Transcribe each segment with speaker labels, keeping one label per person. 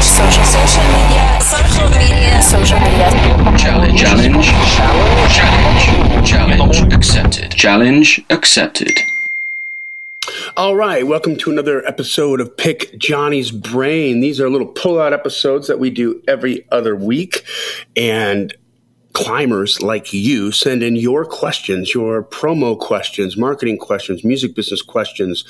Speaker 1: Social. Social media. Social media. Social media.
Speaker 2: Challenge. Challenge. Challenge. Challenge accepted. Challenge accepted.
Speaker 3: All right, welcome to another episode of Pick Johnny's Brain. These are little pull-out episodes that we do every other week, and climbers like you send in your questions, your promo questions, marketing questions, music business questions,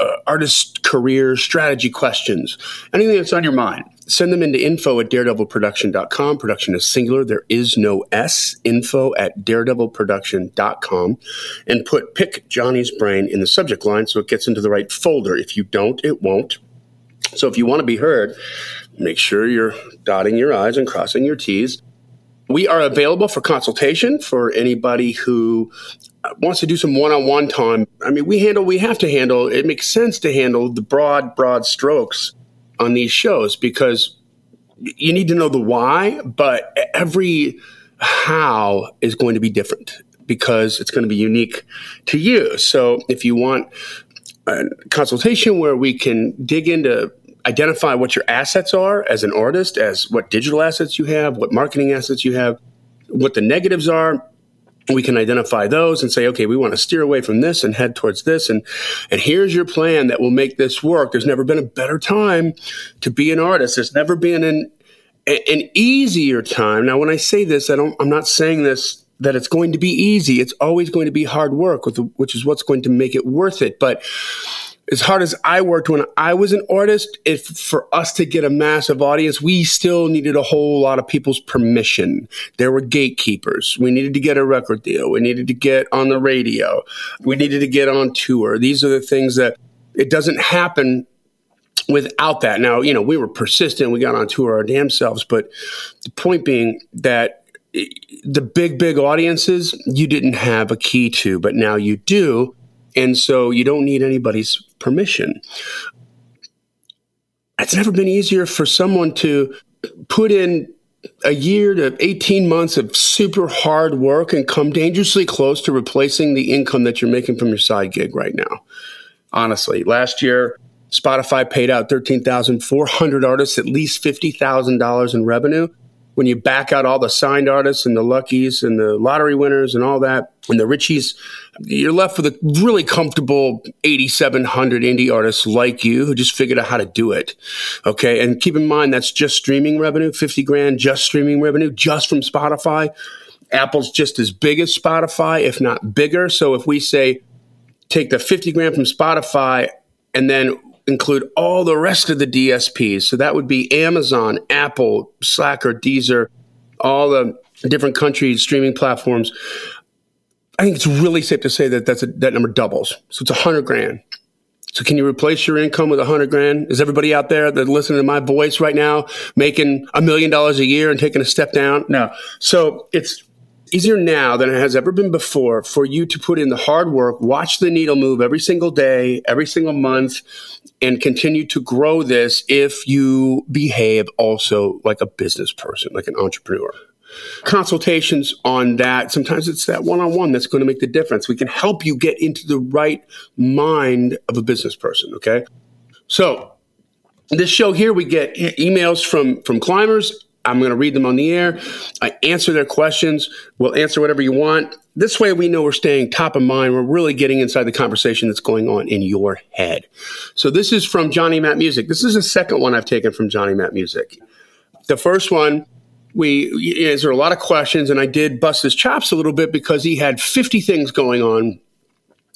Speaker 3: uh, artist career strategy questions, anything that's on your mind. Send them into info at daredevilproduction.com. Production is singular. There is no S. Info at daredevilproduction.com. And put pick Johnny's brain in the subject line so it gets into the right folder. If you don't, it won't. So if you want to be heard, make sure you're dotting your I's and crossing your T's we are available for consultation for anybody who uh, wants to do some one-on-one time. I mean, we handle, we have to handle, it makes sense to handle the broad, broad strokes on these shows because you need to know the why, but every how is going to be different because it's going to be unique to you. So if you want a consultation where we can dig into identify what your assets are as an artist, as what digital assets you have, what marketing assets you have, what the negatives are. We can identify those and say, okay, we want to steer away from this and head towards this. And, and here's your plan that will make this work. There's never been a better time to be an artist. There's never been an, an easier time. Now, when I say this, I don't, I'm not saying this that it's going to be easy. It's always going to be hard work, which is what's going to make it worth it. But as hard as I worked when I was an artist, if for us to get a massive audience, we still needed a whole lot of people's permission. There were gatekeepers. We needed to get a record deal. We needed to get on the radio. We needed to get on tour. These are the things that it doesn't happen without that. Now, you know, we were persistent. We got on tour our damn selves. But the point being that the big, big audiences you didn't have a key to, but now you do. And so you don't need anybody's permission. It's never been easier for someone to put in a year to 18 months of super hard work and come dangerously close to replacing the income that you're making from your side gig right now. Honestly, last year, Spotify paid out 13,400 artists at least $50,000 in revenue when you back out all the signed artists and the luckies and the lottery winners and all that and the richies, you're left with a really comfortable 8,700 indie artists like you who just figured out how to do it. Okay. And keep in mind, that's just streaming revenue, 50 grand, just streaming revenue, just from Spotify. Apple's just as big as Spotify, if not bigger. So if we say take the 50 grand from Spotify and then include all the rest of the DSPs. So that would be Amazon, Apple, Slacker, Deezer, all the different countries streaming platforms. I think it's really safe to say that that's a, that number doubles. So it's a hundred grand. So can you replace your income with a hundred grand? Is everybody out there that listening to my voice right now making a million dollars a year and taking a step down? No. So it's easier now than it has ever been before for you to put in the hard work, watch the needle move every single day, every single month, and continue to grow this if you behave also like a business person, like an entrepreneur. Consultations on that, sometimes it's that one on one that's going to make the difference. We can help you get into the right mind of a business person, okay? So, this show here, we get emails from, from climbers I'm going to read them on the air. I answer their questions. We'll answer whatever you want. This way we know we're staying top of mind. We're really getting inside the conversation that's going on in your head. So this is from Johnny Matt Music. This is the second one I've taken from Johnny Matt Music. The first one, we answered a lot of questions and I did bust his chops a little bit because he had 50 things going on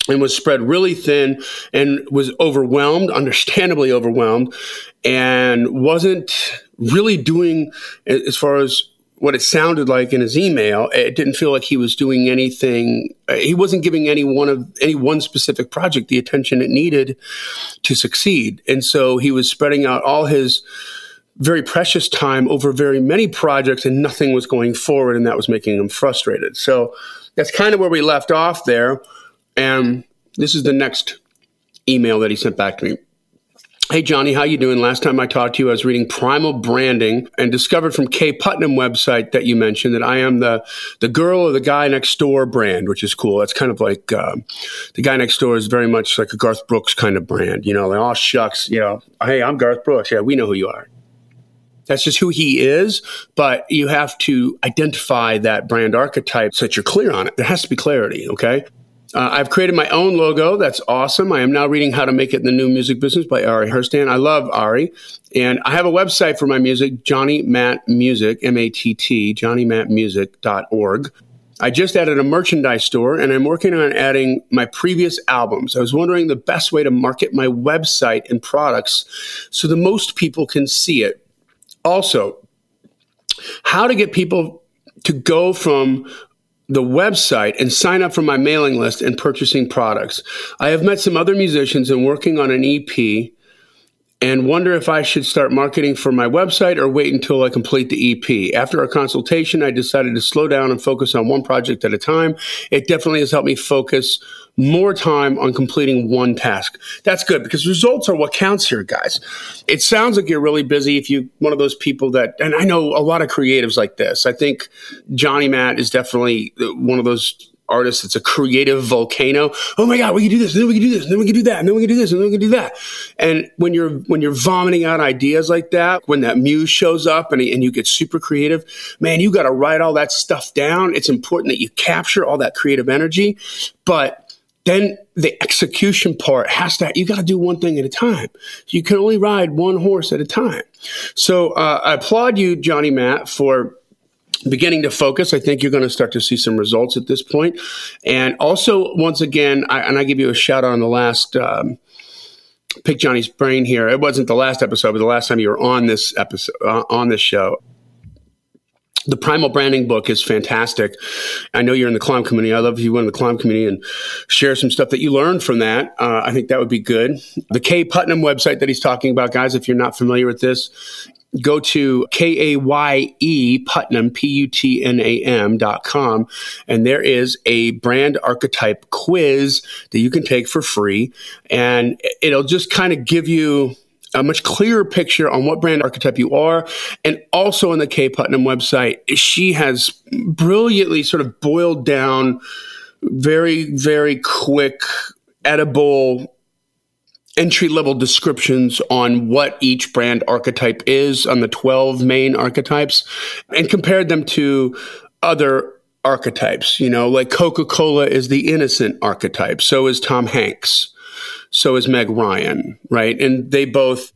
Speaker 3: and was spread really thin and was overwhelmed, understandably overwhelmed, and wasn't really doing as far as what it sounded like in his email. It didn't feel like he was doing anything. Uh, he wasn't giving any one of any one specific project the attention it needed to succeed, and so he was spreading out all his very precious time over very many projects, and nothing was going forward, and that was making him frustrated. So that's kind of where we left off there. And this is the next email that he sent back to me. Hey Johnny, how you doing? Last time I talked to you, I was reading Primal Branding and discovered from Kaye Putnam website that you mentioned that I am the the girl or the guy next door brand, which is cool. That's kind of like uh, the guy next door is very much like a Garth Brooks kind of brand. You know, like oh shucks, you know, hey, I'm Garth Brooks. Yeah, we know who you are. That's just who he is. But you have to identify that brand archetype so that you're clear on it. There has to be clarity. Okay. Uh, I've created my own logo. That's awesome. I am now reading How to Make It in the New Music Business by Ari Herstand. I love Ari. And I have a website for my music, Johnny Matt Music, M A T T, johnnymattmusic.org. I just added a merchandise store and I'm working on adding my previous albums. I was wondering the best way to market my website and products so the most people can see it. Also, how to get people to go from the website and sign up for my mailing list and purchasing products. I have met some other musicians and working on an EP and wonder if I should start marketing for my website or wait until I complete the EP. After our consultation, I decided to slow down and focus on one project at a time. It definitely has helped me focus more time on completing one task. That's good because results are what counts here, guys. It sounds like you're really busy if you one of those people that and I know a lot of creatives like this. I think Johnny Matt is definitely one of those artists it's a creative volcano oh my god we can do this and then we can do this and then we can do that and then we can do this and then we can do that and when you're when you're vomiting out ideas like that when that muse shows up and, and you get super creative man you got to write all that stuff down it's important that you capture all that creative energy but then the execution part has to you got to do one thing at a time you can only ride one horse at a time so uh, i applaud you johnny matt for beginning to focus. I think you're going to start to see some results at this point. And also, once again, I, and I give you a shout out on the last. Um, Pick Johnny's brain here. It wasn't the last episode, but the last time you were on this episode uh, on this show. The Primal Branding book is fantastic. I know you're in the climb community. I love if you went in the climb community and share some stuff that you learned from that. Uh, I think that would be good. The Kaye Putnam website that he's talking about, guys, if you're not familiar with this, go to K-A-Y-E Putnam, P-U-T-N-A-M dot com. And there is a brand archetype quiz that you can take for free. And it'll just kind of give you a much clearer picture on what brand archetype you are. And also on the Kaye Putnam website, she has brilliantly sort of boiled down very, very quick, edible entry level descriptions on what each brand archetype is on the 12 main archetypes and compared them to other archetypes. You know, like Coca Cola is the innocent archetype, so is Tom Hanks, so is Meg Ryan, right? And they both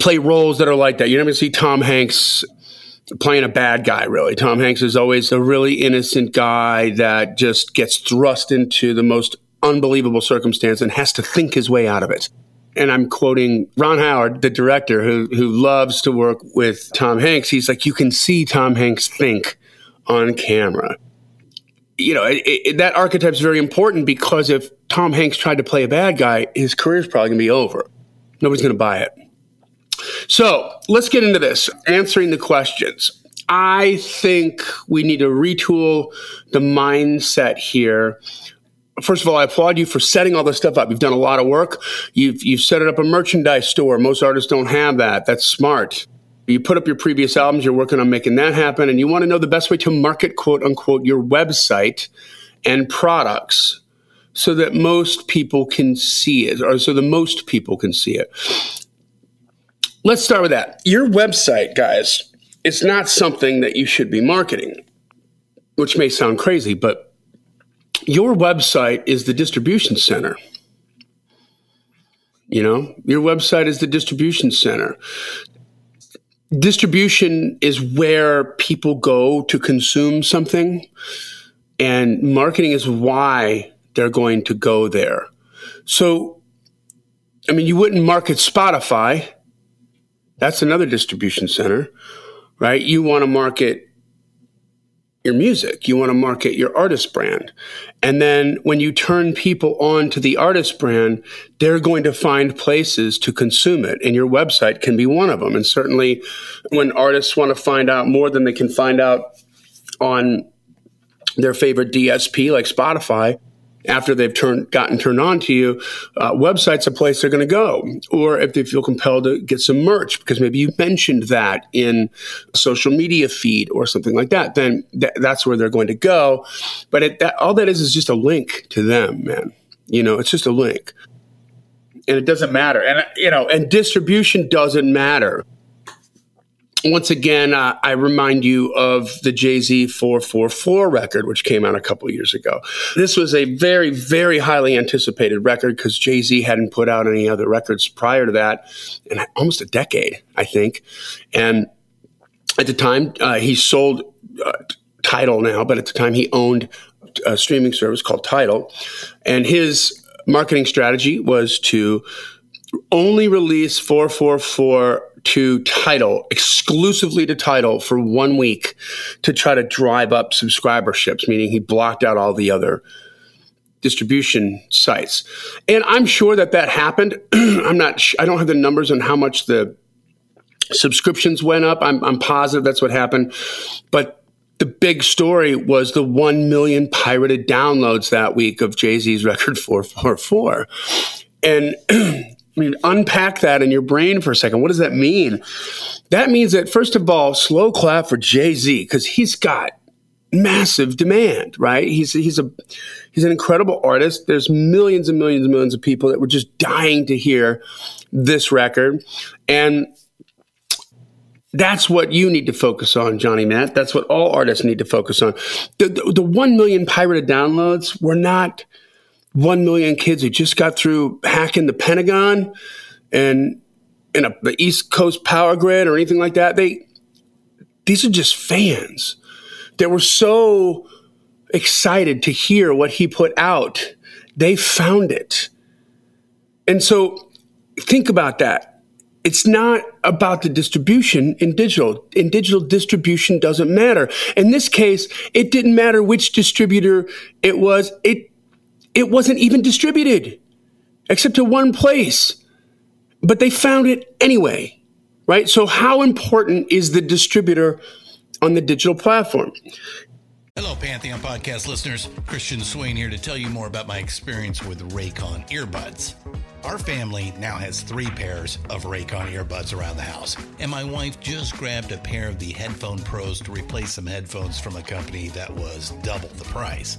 Speaker 3: play roles that are like that. You're never going to see Tom Hanks playing a bad guy, really. Tom Hanks is always a really innocent guy that just gets thrust into the most unbelievable circumstance and has to think his way out of it and I'm quoting Ron Howard, the director who who loves to work with Tom Hanks. He's like, you can see Tom Hanks think on camera. You know, it, it, that archetype is very important because if Tom Hanks tried to play a bad guy, his career is probably going to be over. Nobody's going to buy it. So let's get into this, answering the questions. I think we need to retool the mindset here first of all, I applaud you for setting all this stuff up. You've done a lot of work. You've you've set it up a merchandise store. Most artists don't have that. That's smart. You put up your previous albums. You're working on making that happen, and you want to know the best way to market, quote unquote, your website and products so that most people can see it, or so the most people can see it. Let's start with that. Your website, guys, is not something that you should be marketing, which may sound crazy, but your website is the distribution center. You know, your website is the distribution center. Distribution is where people go to consume something, and marketing is why they're going to go there. So, I mean, you wouldn't market Spotify. That's another distribution center, right? You want to market your music. You want to market your artist brand. And then when you turn people on to the artist brand, they're going to find places to consume it. And your website can be one of them. And certainly when artists want to find out more than they can find out on their favorite DSP like Spotify, after they've turned gotten turned on to you, uh, website's a place they're going to go. Or if they feel compelled to get some merch because maybe you mentioned that in social media feed or something like that, then th- that's where they're going to go. But it, that, all that is is just a link to them, man. You know, it's just a link, and it doesn't matter. And you know, and distribution doesn't matter. Once again, uh, I remind you of the Jay Z 444 record, which came out a couple years ago. This was a very, very highly anticipated record because Jay Z hadn't put out any other records prior to that in almost a decade, I think. And at the time, uh, he sold uh, Tidal now, but at the time, he owned a streaming service called Tidal. And his marketing strategy was to only release 444 to Tidal exclusively to Tidal for one week to try to drive up subscriberships, meaning he blocked out all the other distribution sites. And I'm sure that that happened. I'm not, sh- I don't have the numbers on how much the subscriptions went up. I'm, I'm positive that's what happened. But the big story was the 1 million pirated downloads that week of Jay Z's record 444. And I mean, unpack that in your brain for a second. What does that mean? That means that, first of all, slow clap for Jay Z because he's got massive demand, right? He's he's a he's an incredible artist. There's millions and millions and millions of people that were just dying to hear this record, and that's what you need to focus on, Johnny Matt. That's what all artists need to focus on. The the, the one million pirated downloads were not 1 million kids who just got through hacking the Pentagon and in a, the East Coast power grid or anything like that. They, these are just fans that were so excited to hear what he put out. They found it. And so think about that. It's not about the distribution in digital. In digital, distribution doesn't matter. In this case, it didn't matter which distributor it was. It it wasn't even distributed except to one place, but they found it anyway, right? So, how important is the distributor on the digital platform?
Speaker 4: Hello, Pantheon podcast listeners. Christian Swain here to tell you more about my experience with Raycon earbuds. Our family now has three pairs of Raycon earbuds around the house, and my wife just grabbed a pair of the Headphone Pros to replace some headphones from a company that was double the price.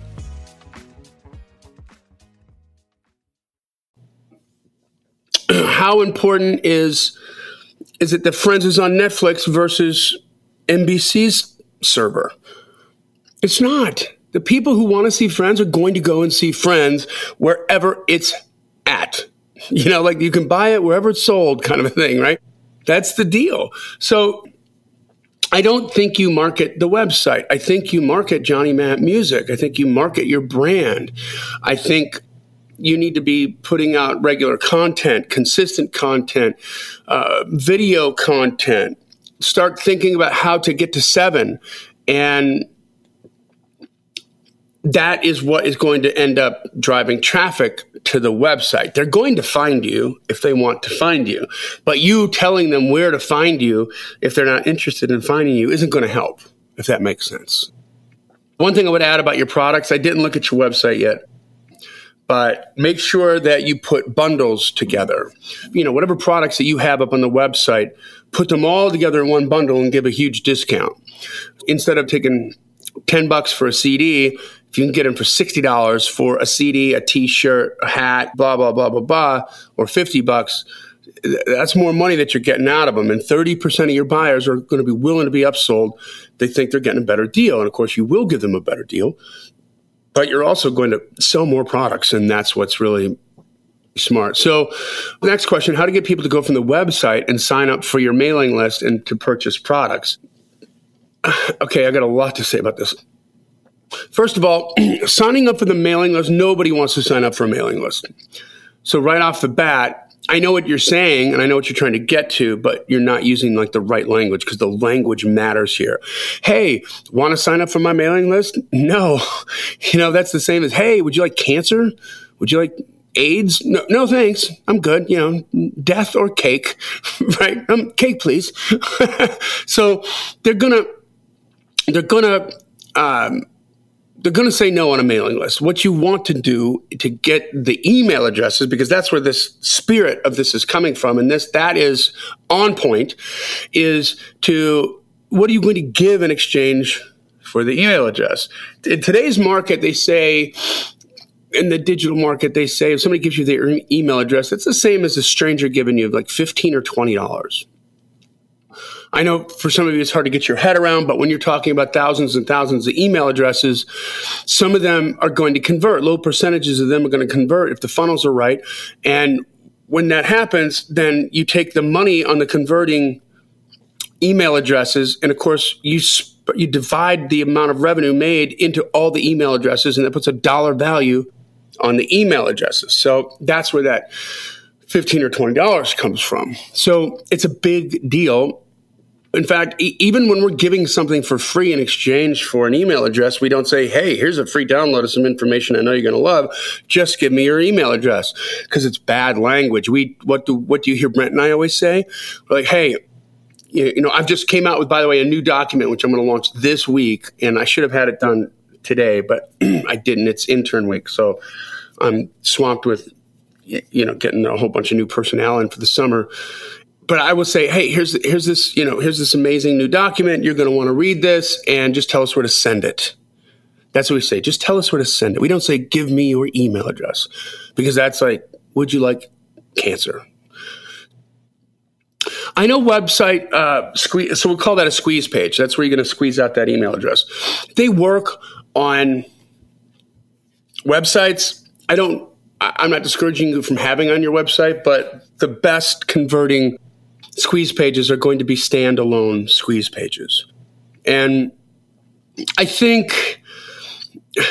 Speaker 3: how important is is it that Friends is on Netflix versus NBC's server? It's not. The people who want to see Friends are going to go and see Friends wherever it's at. You know, like you can buy it wherever it's sold, kind of a thing, right? That's the deal. So I don't think you market the website. I think you market Johnny Matt Music. I think you market your brand. I think you need to be putting out regular content, consistent content, uh, video content. Start thinking about how to get to seven. And that is what is going to end up driving traffic to the website. They're going to find you if they want to find you. But you telling them where to find you if they're not interested in finding you isn't going to help, if that makes sense. One thing I would add about your products, I didn't look at your website yet but make sure that you put bundles together. You know, whatever products that you have up on the website, put them all together in one bundle and give a huge discount. Instead of taking 10 bucks for a CD, if you can get them for $60 for a CD, a t-shirt, a hat, blah, blah, blah, blah, blah, or 50 bucks, that's more money that you're getting out of them. And 30% of your buyers are going to be willing to be upsold. They think they're getting a better deal. And of course, you will give them a better deal, but you're also going to sell more products. And that's what's really smart. So, next question How to get people to go from the website and sign up for your mailing list and to purchase products? Okay, I got a lot to say about this. First of all, signing up for the mailing list, nobody wants to sign up for a mailing list. So, right off the bat, I know what you're saying and I know what you're trying to get to, but you're not using like the right language because the language matters here. Hey, want to sign up for my mailing list? No. You know, that's the same as, hey, would you like cancer? Would you like AIDS? No, no thanks. I'm good. You know, death or cake, right? Um, cake, please. so they're gonna, they're gonna, um, they're going to say no on a mailing list. What you want to do to get the email addresses, because that's where this spirit of this is coming from, and this that is on point, is to what are you going to give in exchange for the email address? In today's market, they say in the digital market, they say if somebody gives you their email address, it's the same as a stranger giving you like fifteen or twenty dollars. I know for some of you it's hard to get your head around, but when you're talking about thousands and thousands of email addresses, some of them are going to convert. Low percentages of them are going to convert if the funnels are right. And when that happens, then you take the money on the converting email addresses, and of course, you you divide the amount of revenue made into all the email addresses, and that puts a dollar value on the email addresses. So that's where that 15 or 20 dollars comes from. So it's a big deal in fact, e- even when we're giving something for free in exchange for an email address, we don't say, "Hey, here's a free download of some information I know you're going to love. Just give me your email address," because it's bad language. We what do what do you hear Brent and I always say? We're like, "Hey, you know, I've just came out with, by the way, a new document which I'm going to launch this week, and I should have had it done today, but I didn't. It's intern week, so I'm swamped with, you know, getting a whole bunch of new personnel in for the summer." but I will say, hey, here's here's this you know here's this amazing new document. You're going to want to read this and just tell us where to send it. That's what we say. Just tell us where to send it. We don't say give me your email address because that's like, would you like cancer? I know website uh, squeeze. So we'll call that a squeeze page. That's where you're going to squeeze out that email address. They work on websites. I don't. I'm not discouraging you from having on your website, but the best converting squeeze pages are going to be standalone squeeze pages. And I think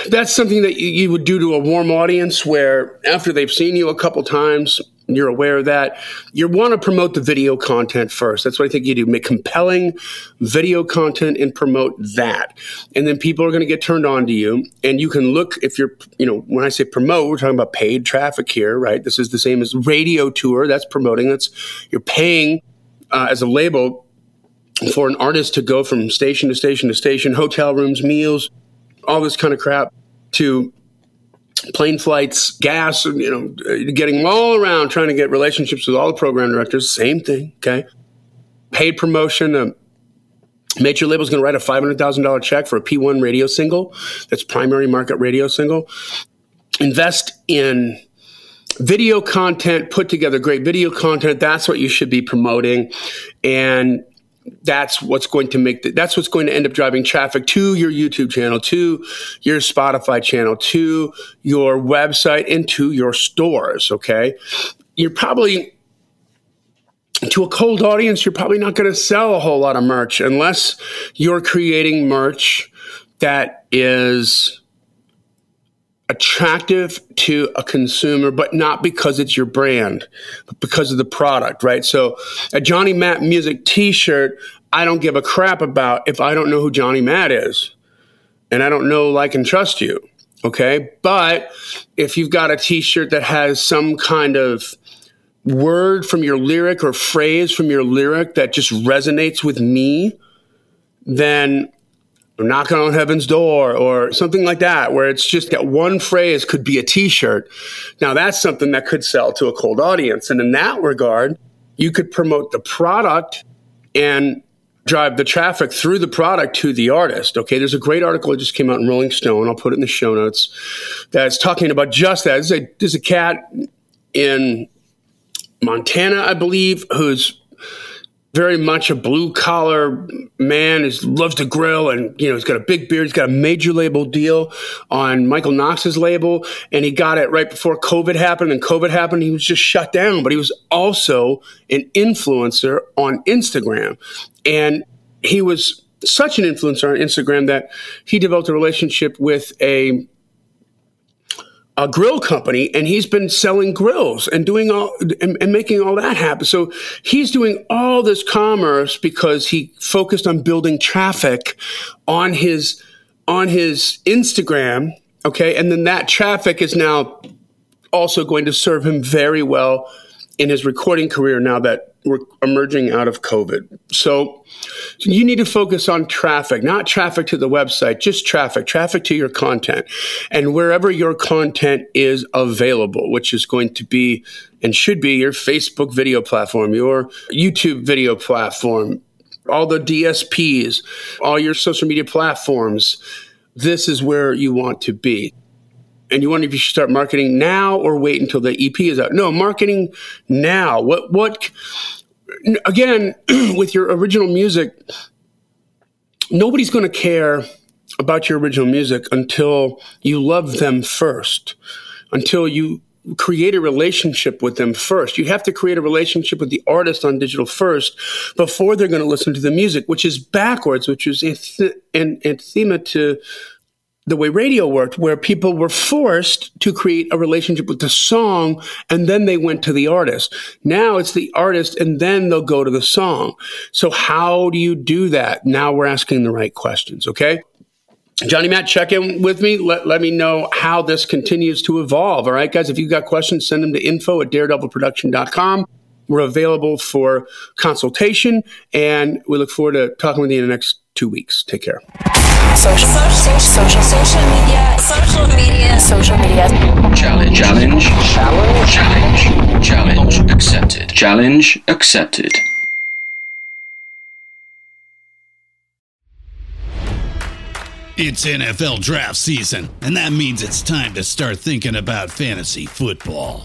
Speaker 3: that's something that you would do to a warm audience where after they've seen you a couple times, you're aware of that. You want to promote the video content first. That's what I think you do. Make compelling video content and promote that. And then people are going to get turned on to you. And you can look if you're, you know, when I say promote, we're talking about paid traffic here, right? This is the same as radio tour. That's promoting. That's you're paying uh, as a label for an artist to go from station to station to station, hotel rooms, meals, all this kind of crap to plane flights, gas, and you know, getting all around trying to get relationships with all the program directors. Same thing, okay? Paid promotion. Um, major is going to write a $500,000 check for a P1 radio single. That's primary market radio single. Invest in video content, put together great video content. That's what you should be promoting. And that's what's going to make the, that's what's going to end up driving traffic to your YouTube channel, to your Spotify channel, to your website, and to your stores. Okay. You're probably, to a cold audience, you're probably not going to sell a whole lot of merch unless you're creating merch that is attractive to a consumer, but not because it's your brand, but because of the product, right? So a Johnny Matt music t-shirt, I don't give a crap about if I don't know who Johnny Matt is. And I don't know, like, and trust you. Okay. But if you've got a t-shirt that has some kind of word from your lyric or phrase from your lyric that just resonates with me, then or knocking on heaven's door or something like that, where it's just that one phrase could be a t-shirt. Now that's something that could sell to a cold audience. And in that regard, you could promote the product and drive the traffic through the product to the artist. Okay. There's a great article that just came out in Rolling Stone. I'll put it in the show notes that's talking about just that. There's a, there's a cat in Montana, I believe, who's very much a blue collar man. Is loves to grill, and you know he's got a big beard. He's got a major label deal on Michael Knox's label, and he got it right before COVID happened. And COVID happened, he was just shut down. But he was also an influencer on Instagram, and he was such an influencer on Instagram that he developed a relationship with a a grill company and he's been selling grills and doing all and, and, making all that happen. So he's doing all this commerce because he focused on building traffic on his on his Instagram. Okay. And then that traffic is now also going to serve him very well in his recording career now that we're emerging out of COVID. So you need to focus on traffic, not traffic to the website, just traffic, traffic to your content and wherever your content is available, which is going to be and should be your Facebook video platform, your YouTube video platform, all the DSPs, all your social media platforms. This is where you want to be and you wonder if you should start marketing now or wait until the EP is out. No, marketing now. What what again with your original music nobody's going to care about your original music until you love them first. Until you create a relationship with them first. You have to create a relationship with the artist on digital first before they're going to listen to the music, which is backwards, which is anathema to the way radio worked, where people were forced to create a relationship with the song and then they went to the artist. Now it's the artist and then they'll go to the song. So how do you do that? Now we're asking the right questions, okay? Johnny Matt, check in with me. Let, let me know how this continues to evolve. All right, guys, if you've got questions, send them to info at daredevilproduction.com. We're available for consultation, and we look forward to talking with you in the next two weeks. Take care.
Speaker 1: Social, social, social, social media, social media, social media.
Speaker 2: Challenge, challenge, challenge, challenge, challenge accepted. Challenge accepted.
Speaker 4: It's NFL draft season, and that means it's time to start thinking about fantasy football.